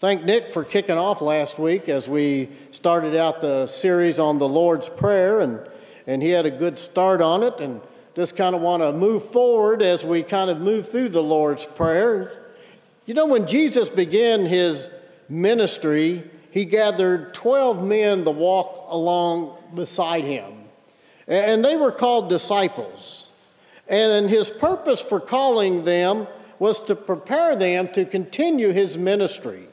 Thank Nick for kicking off last week as we started out the series on the Lord's Prayer, and, and he had a good start on it. And just kind of want to move forward as we kind of move through the Lord's Prayer. You know, when Jesus began his ministry, he gathered 12 men to walk along beside him, and they were called disciples. And his purpose for calling them was to prepare them to continue his ministry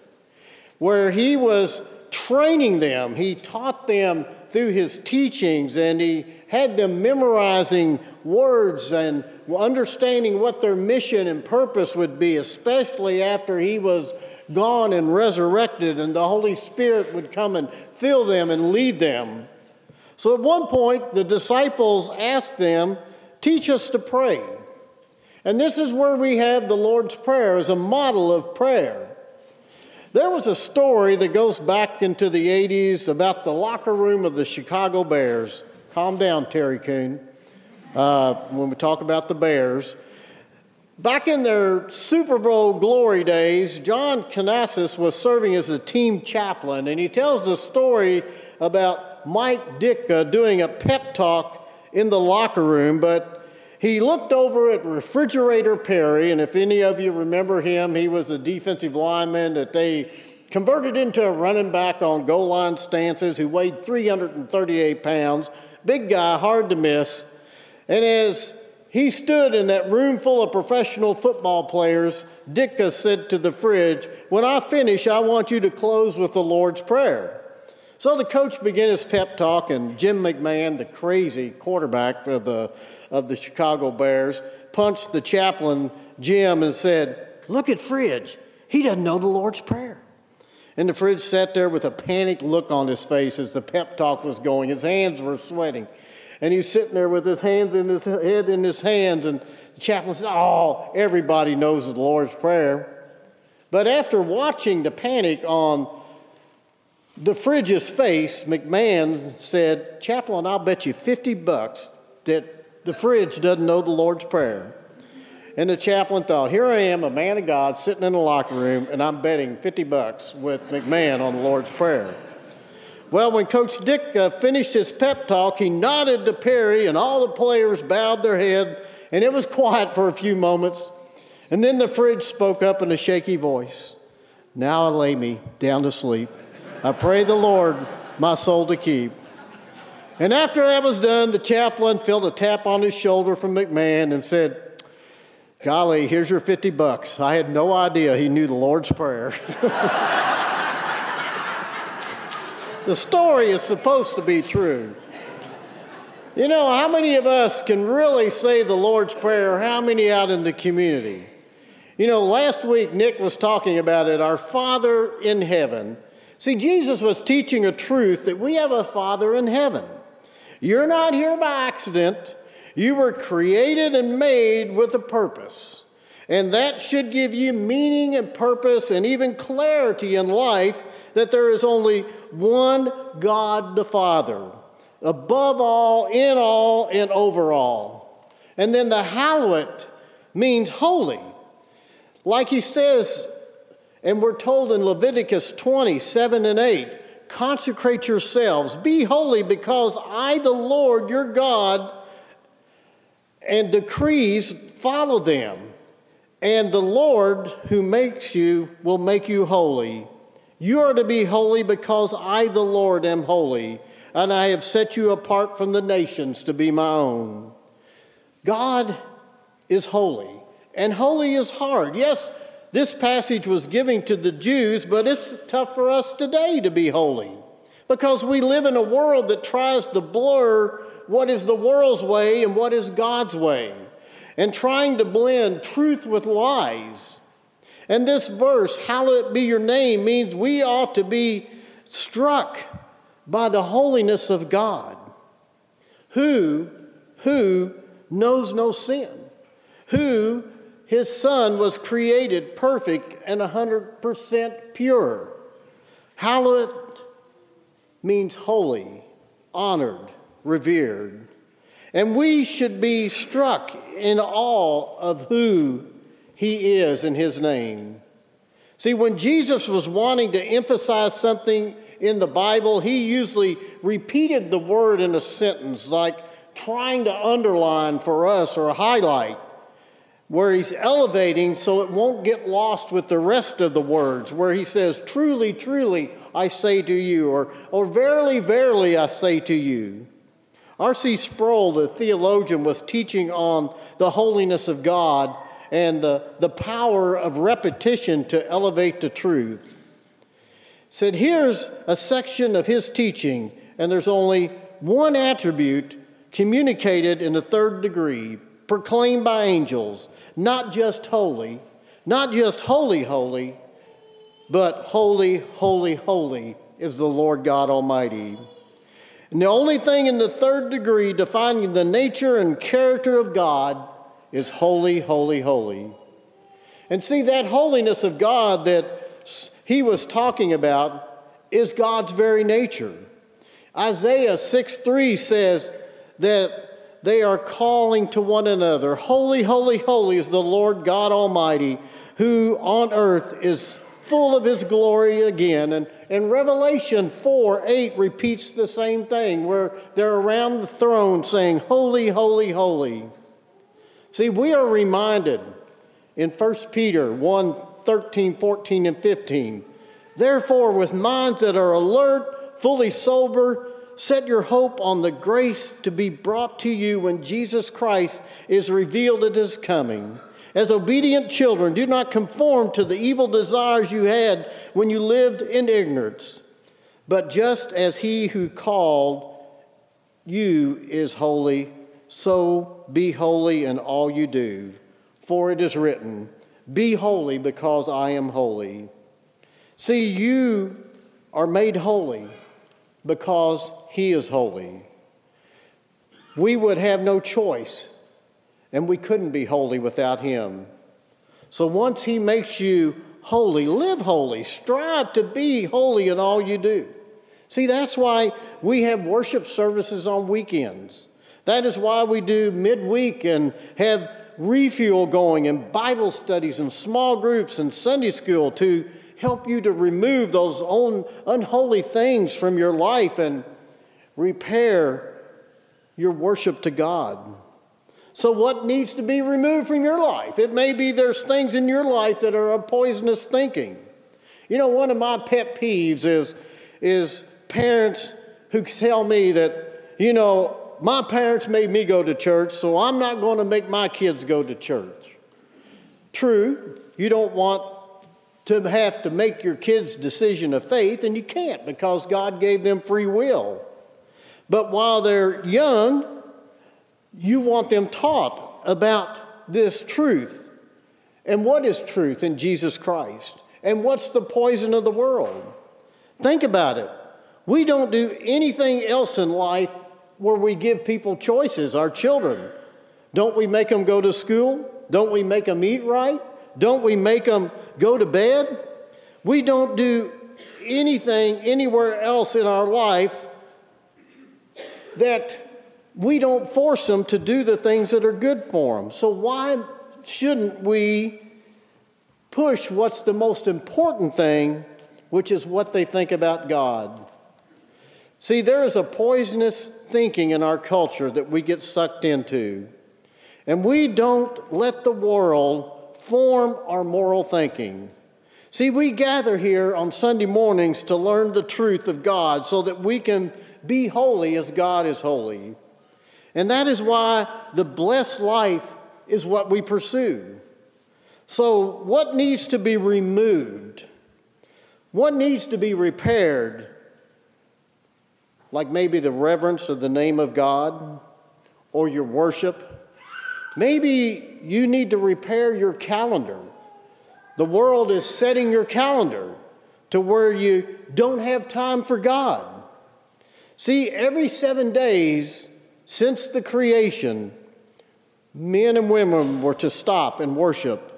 where he was training them. He taught them through his teachings and he had them memorizing words and understanding what their mission and purpose would be, especially after he was gone and resurrected and the Holy Spirit would come and fill them and lead them. So at one point, the disciples asked them, Teach us to pray. And this is where we have the Lord's Prayer as a model of prayer. There was a story that goes back into the 80s about the locker room of the Chicago Bears. Calm down, Terry Coon, uh, when we talk about the Bears. Back in their Super Bowl glory days, John Canassis was serving as a team chaplain, and he tells the story about Mike Ditka doing a pep talk in the locker room, but he looked over at Refrigerator Perry, and if any of you remember him, he was a defensive lineman that they converted into a running back on goal line stances who weighed 338 pounds. Big guy, hard to miss. And as he stood in that room full of professional football players, Ditka said to the fridge, When I finish, I want you to close with the Lord's Prayer. So the coach began his pep talk, and Jim McMahon, the crazy quarterback of the of the Chicago Bears, punched the chaplain, Jim, and said, Look at Fridge. He doesn't know the Lord's Prayer. And the Fridge sat there with a panicked look on his face as the pep talk was going. His hands were sweating. And he's sitting there with his hands in his head in his hands. And the chaplain said, Oh, everybody knows the Lord's Prayer. But after watching the panic on the Fridge's face, McMahon said, Chaplain, I'll bet you 50 bucks that the fridge doesn't know the Lord's Prayer. And the chaplain thought, here I am, a man of God, sitting in the locker room, and I'm betting 50 bucks with McMahon on the Lord's Prayer. Well, when Coach Dick uh, finished his pep talk, he nodded to Perry, and all the players bowed their head, and it was quiet for a few moments. And then the fridge spoke up in a shaky voice Now I lay me down to sleep. I pray the Lord my soul to keep. And after that was done, the chaplain felt a tap on his shoulder from McMahon and said, Golly, here's your 50 bucks. I had no idea he knew the Lord's Prayer. the story is supposed to be true. You know, how many of us can really say the Lord's Prayer? How many out in the community? You know, last week Nick was talking about it, our Father in heaven. See, Jesus was teaching a truth that we have a Father in heaven. You're not here by accident. You were created and made with a purpose. And that should give you meaning and purpose and even clarity in life that there is only one God the Father, above all, in all, and over all. And then the hallowed means holy. Like he says, and we're told in Leviticus 20, 7 and 8, Consecrate yourselves. Be holy because I, the Lord your God, and decrees follow them. And the Lord who makes you will make you holy. You are to be holy because I, the Lord, am holy, and I have set you apart from the nations to be my own. God is holy, and holy is hard. Yes, this passage was giving to the Jews, but it's tough for us today to be holy. Because we live in a world that tries to blur what is the world's way and what is God's way, and trying to blend truth with lies. And this verse, Hallowed be your name, means we ought to be struck by the holiness of God, who, who knows no sin, who his son was created perfect and 100% pure. Hallowed means holy, honored, revered. And we should be struck in awe of who he is in his name. See, when Jesus was wanting to emphasize something in the Bible, he usually repeated the word in a sentence, like trying to underline for us or highlight, where he's elevating so it won't get lost with the rest of the words, where he says, Truly, truly, I say to you, or, or Verily, verily, I say to you. R.C. Sproul, the theologian, was teaching on the holiness of God and the, the power of repetition to elevate the truth. Said, here's a section of his teaching, and there's only one attribute communicated in the third degree, proclaimed by angels, not just holy, not just holy, holy, but holy, holy, holy is the Lord God Almighty. And the only thing in the third degree defining the nature and character of God is holy, holy, holy. And see, that holiness of God that he was talking about is God's very nature. Isaiah 6 3 says that they are calling to one another, Holy, holy, holy is the Lord God Almighty, who on earth is full of his glory again. And, and Revelation 4 8 repeats the same thing, where they're around the throne saying, Holy, holy, holy. See, we are reminded in 1 Peter 1 13, 14, and 15. Therefore, with minds that are alert, fully sober, set your hope on the grace to be brought to you when Jesus Christ is revealed at his coming. As obedient children, do not conform to the evil desires you had when you lived in ignorance, but just as he who called you is holy, so be holy in all you do. For it is written, Be holy because I am holy. See, you are made holy because he is holy. We would have no choice, and we couldn't be holy without him. So once he makes you holy, live holy, strive to be holy in all you do. See, that's why we have worship services on weekends. That is why we do midweek and have refuel going and Bible studies and small groups and Sunday school to help you to remove those own unholy things from your life and repair your worship to God. So, what needs to be removed from your life? It may be there's things in your life that are of poisonous thinking. You know, one of my pet peeves is, is parents who tell me that, you know, my parents made me go to church, so I'm not going to make my kids go to church. True, you don't want to have to make your kids' decision of faith, and you can't because God gave them free will. But while they're young, you want them taught about this truth. And what is truth in Jesus Christ? And what's the poison of the world? Think about it. We don't do anything else in life where we give people choices, our children. Don't we make them go to school? Don't we make them eat right? Don't we make them go to bed? We don't do anything anywhere else in our life that we don't force them to do the things that are good for them. So, why shouldn't we push what's the most important thing, which is what they think about God? See, there is a poisonous thinking in our culture that we get sucked into. And we don't let the world form our moral thinking. See, we gather here on Sunday mornings to learn the truth of God so that we can be holy as God is holy. And that is why the blessed life is what we pursue. So, what needs to be removed? What needs to be repaired? like maybe the reverence of the name of God or your worship. Maybe you need to repair your calendar. The world is setting your calendar to where you don't have time for God. See, every seven days since the creation, men and women were to stop and worship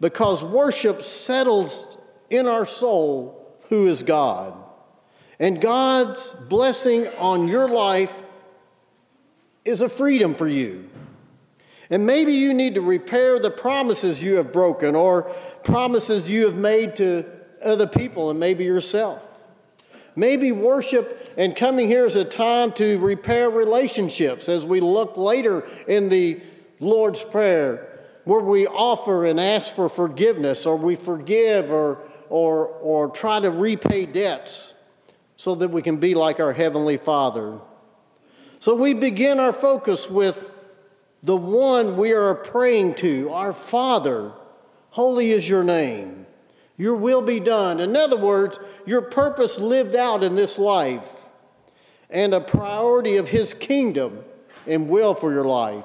because worship settles in our soul who is God. And God's blessing on your life is a freedom for you. And maybe you need to repair the promises you have broken or promises you have made to other people and maybe yourself. Maybe worship and coming here is a time to repair relationships as we look later in the Lord's Prayer, where we offer and ask for forgiveness or we forgive or, or, or try to repay debts so that we can be like our Heavenly Father. So we begin our focus with the one we are praying to, our Father. Holy is your name. Your will be done. In other words, your purpose lived out in this life and a priority of His kingdom and will for your life.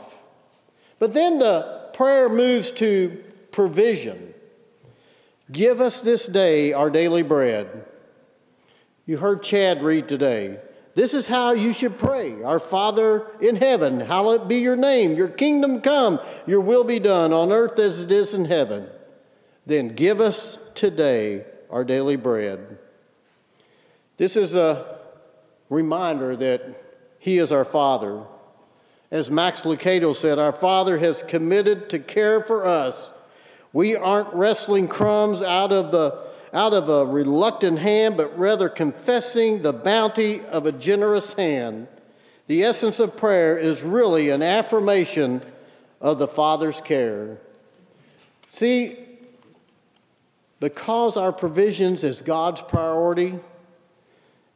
But then the prayer moves to provision. Give us this day our daily bread. You heard Chad read today. This is how you should pray. Our Father in heaven, hallowed be your name. Your kingdom come, your will be done on earth as it is in heaven. Then give us today our daily bread. This is a reminder that He is our Father. As Max Lucado said, our Father has committed to care for us. We aren't wrestling crumbs out of the out of a reluctant hand, but rather confessing the bounty of a generous hand. The essence of prayer is really an affirmation of the Father's care. See, because our provisions is God's priority,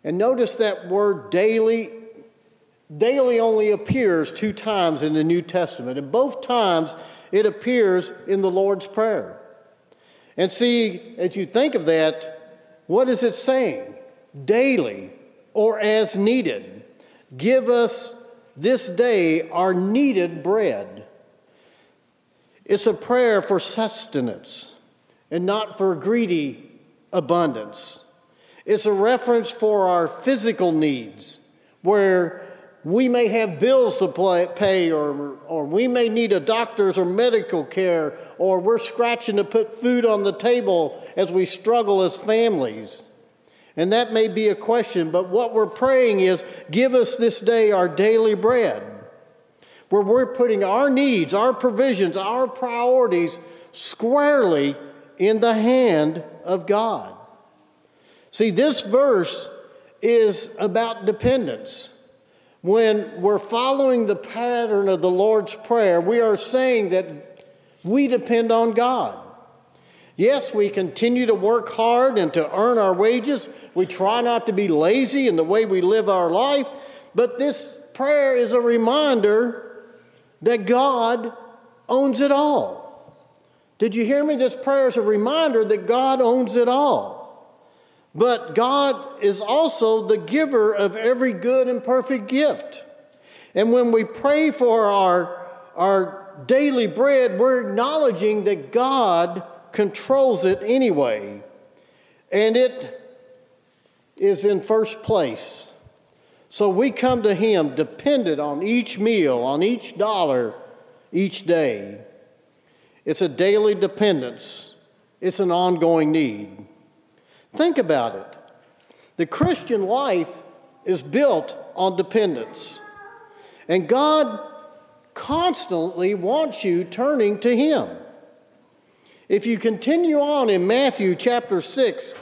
and notice that word daily, daily only appears two times in the New Testament, and both times it appears in the Lord's Prayer. And see, as you think of that, what is it saying? Daily or as needed. Give us this day our needed bread. It's a prayer for sustenance and not for greedy abundance. It's a reference for our physical needs, where we may have bills to pay, or, or we may need a doctor's or medical care, or we're scratching to put food on the table as we struggle as families. And that may be a question, but what we're praying is give us this day our daily bread, where we're putting our needs, our provisions, our priorities squarely in the hand of God. See, this verse is about dependence when we're following the pattern of the Lord's Prayer, we are saying that we depend on God. Yes, we continue to work hard and to earn our wages. We try not to be lazy in the way we live our life. But this prayer is a reminder that God owns it all. Did you hear me? This prayer is a reminder that God owns it all. But God is also the giver of every good and perfect gift. And when we pray for our, our daily bread, we're acknowledging that God controls it anyway. And it is in first place. So we come to Him dependent on each meal, on each dollar, each day. It's a daily dependence, it's an ongoing need. Think about it. The Christian life is built on dependence. And God constantly wants you turning to Him. If you continue on in Matthew chapter 6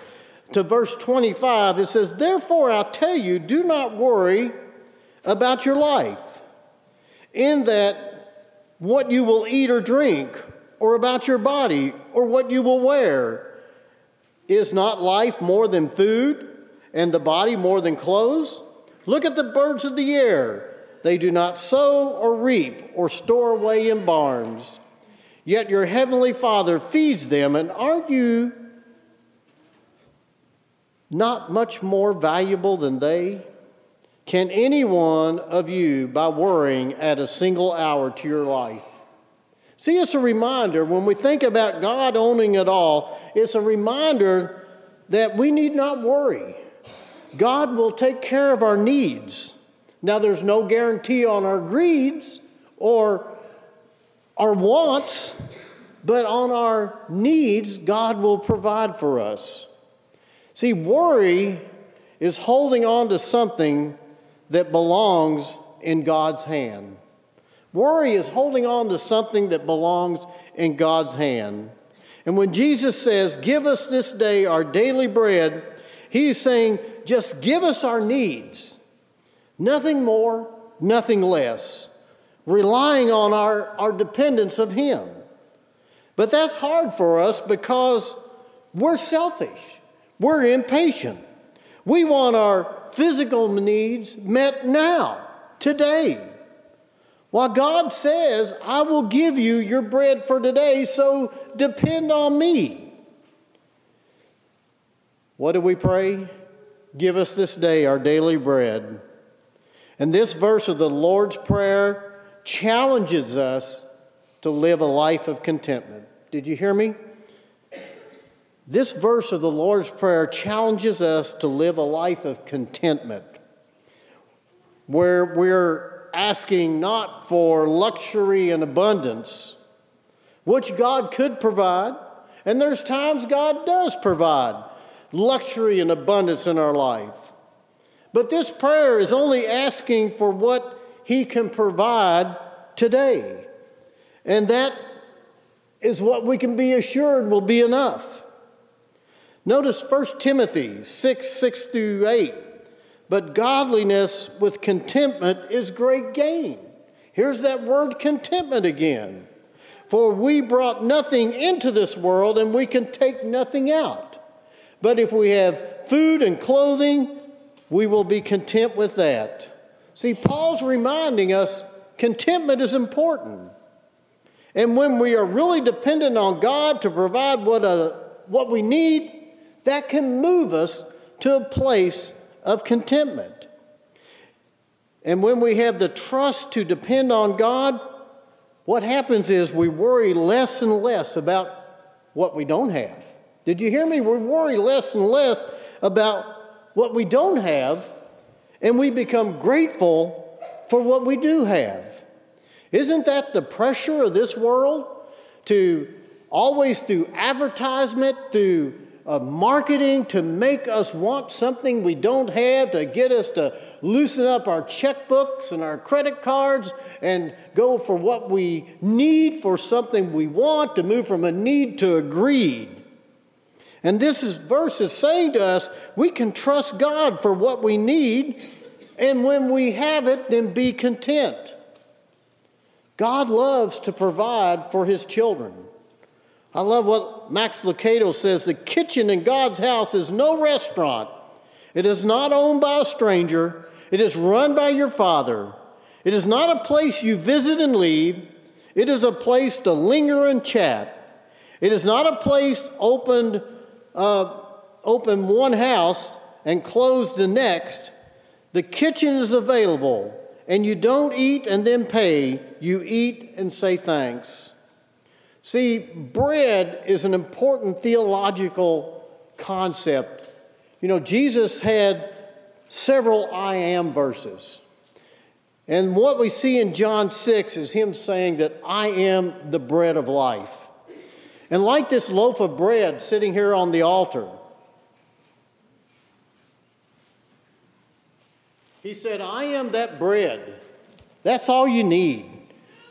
to verse 25, it says, Therefore I tell you, do not worry about your life, in that what you will eat or drink, or about your body, or what you will wear. Is not life more than food, and the body more than clothes? Look at the birds of the air. They do not sow or reap or store away in barns. Yet your heavenly Father feeds them, and aren't you not much more valuable than they? Can any one of you, by worrying, add a single hour to your life? See, it's a reminder when we think about God owning it all, it's a reminder that we need not worry. God will take care of our needs. Now, there's no guarantee on our greeds or our wants, but on our needs, God will provide for us. See, worry is holding on to something that belongs in God's hand. Worry is holding on to something that belongs in God's hand. And when Jesus says, Give us this day our daily bread, he's saying, Just give us our needs. Nothing more, nothing less. Relying on our, our dependence of Him. But that's hard for us because we're selfish, we're impatient. We want our physical needs met now, today. While God says, I will give you your bread for today, so depend on me. What do we pray? Give us this day our daily bread. And this verse of the Lord's Prayer challenges us to live a life of contentment. Did you hear me? This verse of the Lord's Prayer challenges us to live a life of contentment, where we're asking not for luxury and abundance, which God could provide, and there's times God does provide luxury and abundance in our life. But this prayer is only asking for what He can provide today. And that is what we can be assured will be enough. Notice 1 Timothy 6 6 through 8. But godliness with contentment is great gain. Here's that word contentment again. For we brought nothing into this world and we can take nothing out. But if we have food and clothing, we will be content with that. See, Paul's reminding us contentment is important. And when we are really dependent on God to provide what, uh, what we need, that can move us to a place of contentment. And when we have the trust to depend on God, what happens is we worry less and less about what we don't have. Did you hear me? We worry less and less about what we don't have, and we become grateful for what we do have. Isn't that the pressure of this world to always through advertisement, through uh, marketing to make us want something we don't have, to get us to loosen up our checkbooks and our credit cards and go for what we need for something we want, to move from a need to a greed. And this is, verse is saying to us we can trust God for what we need, and when we have it, then be content. God loves to provide for his children. I love what Max Lucado says the kitchen in God's house is no restaurant. It is not owned by a stranger, it is run by your Father. It is not a place you visit and leave, it is a place to linger and chat. It is not a place opened, uh, open one house and close the next. The kitchen is available, and you don't eat and then pay, you eat and say thanks. See, bread is an important theological concept. You know, Jesus had several I am verses. And what we see in John 6 is him saying that I am the bread of life. And like this loaf of bread sitting here on the altar, he said, I am that bread. That's all you need.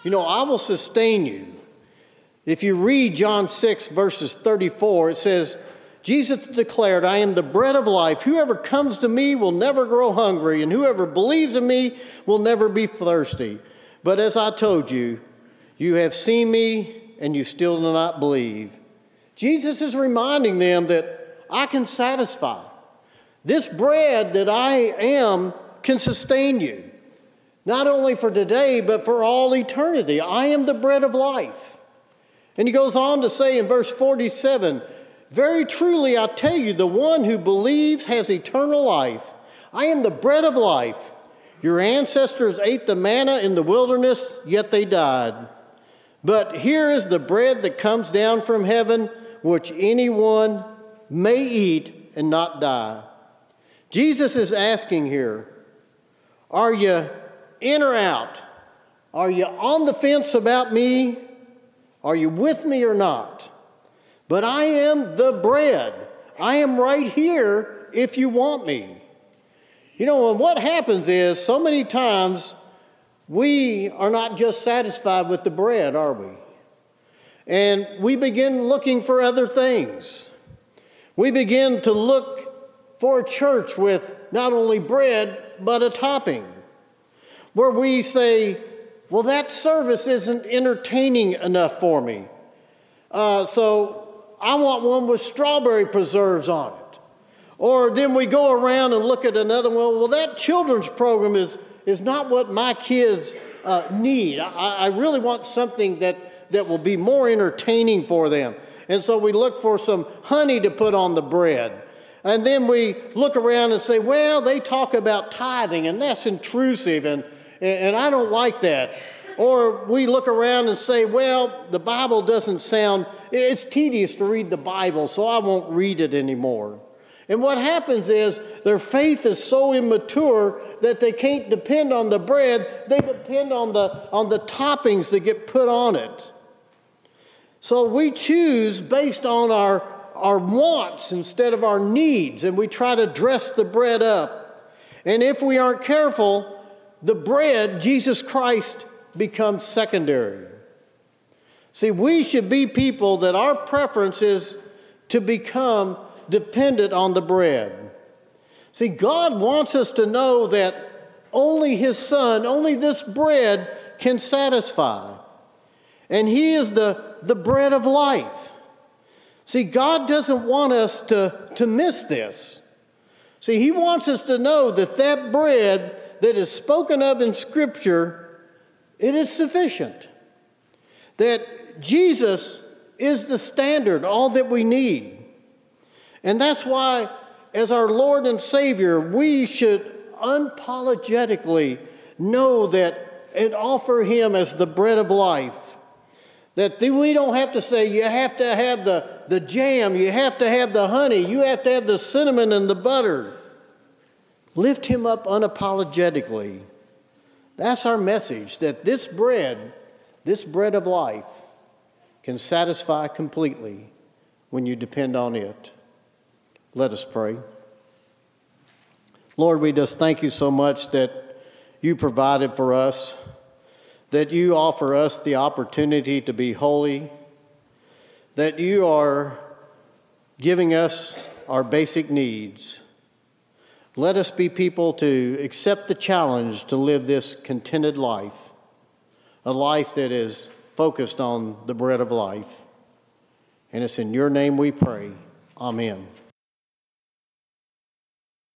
You know, I will sustain you. If you read John 6, verses 34, it says, Jesus declared, I am the bread of life. Whoever comes to me will never grow hungry, and whoever believes in me will never be thirsty. But as I told you, you have seen me, and you still do not believe. Jesus is reminding them that I can satisfy. This bread that I am can sustain you, not only for today, but for all eternity. I am the bread of life. And he goes on to say in verse 47 Very truly I tell you, the one who believes has eternal life. I am the bread of life. Your ancestors ate the manna in the wilderness, yet they died. But here is the bread that comes down from heaven, which anyone may eat and not die. Jesus is asking here Are you in or out? Are you on the fence about me? Are you with me or not? But I am the bread. I am right here if you want me. You know, and what happens is so many times we are not just satisfied with the bread, are we? And we begin looking for other things. We begin to look for a church with not only bread, but a topping, where we say, well, that service isn't entertaining enough for me. Uh, so I want one with strawberry preserves on it. Or then we go around and look at another one. Well, that children's program is, is not what my kids uh, need. I, I really want something that, that will be more entertaining for them. And so we look for some honey to put on the bread. And then we look around and say, well, they talk about tithing, and that's intrusive, and, and I don't like that. Or we look around and say, well, the Bible doesn't sound, it's tedious to read the Bible, so I won't read it anymore. And what happens is their faith is so immature that they can't depend on the bread, they depend on the, on the toppings that get put on it. So we choose based on our, our wants instead of our needs, and we try to dress the bread up. And if we aren't careful, the bread, Jesus Christ, becomes secondary. See, we should be people that our preference is to become dependent on the bread. See, God wants us to know that only His Son, only this bread can satisfy. And He is the, the bread of life. See, God doesn't want us to, to miss this. See, He wants us to know that that bread that is spoken of in Scripture, it is sufficient. That Jesus is the standard, all that we need. And that's why, as our Lord and Savior, we should unapologetically know that and offer Him as the bread of life. That we don't have to say, you have to have the, the jam, you have to have the honey, you have to have the cinnamon and the butter. Lift Him up unapologetically. That's our message that this bread, this bread of life, can satisfy completely when you depend on it. Let us pray. Lord, we just thank you so much that you provided for us, that you offer us the opportunity to be holy, that you are giving us our basic needs. Let us be people to accept the challenge to live this contented life, a life that is focused on the bread of life. And it's in your name we pray. Amen.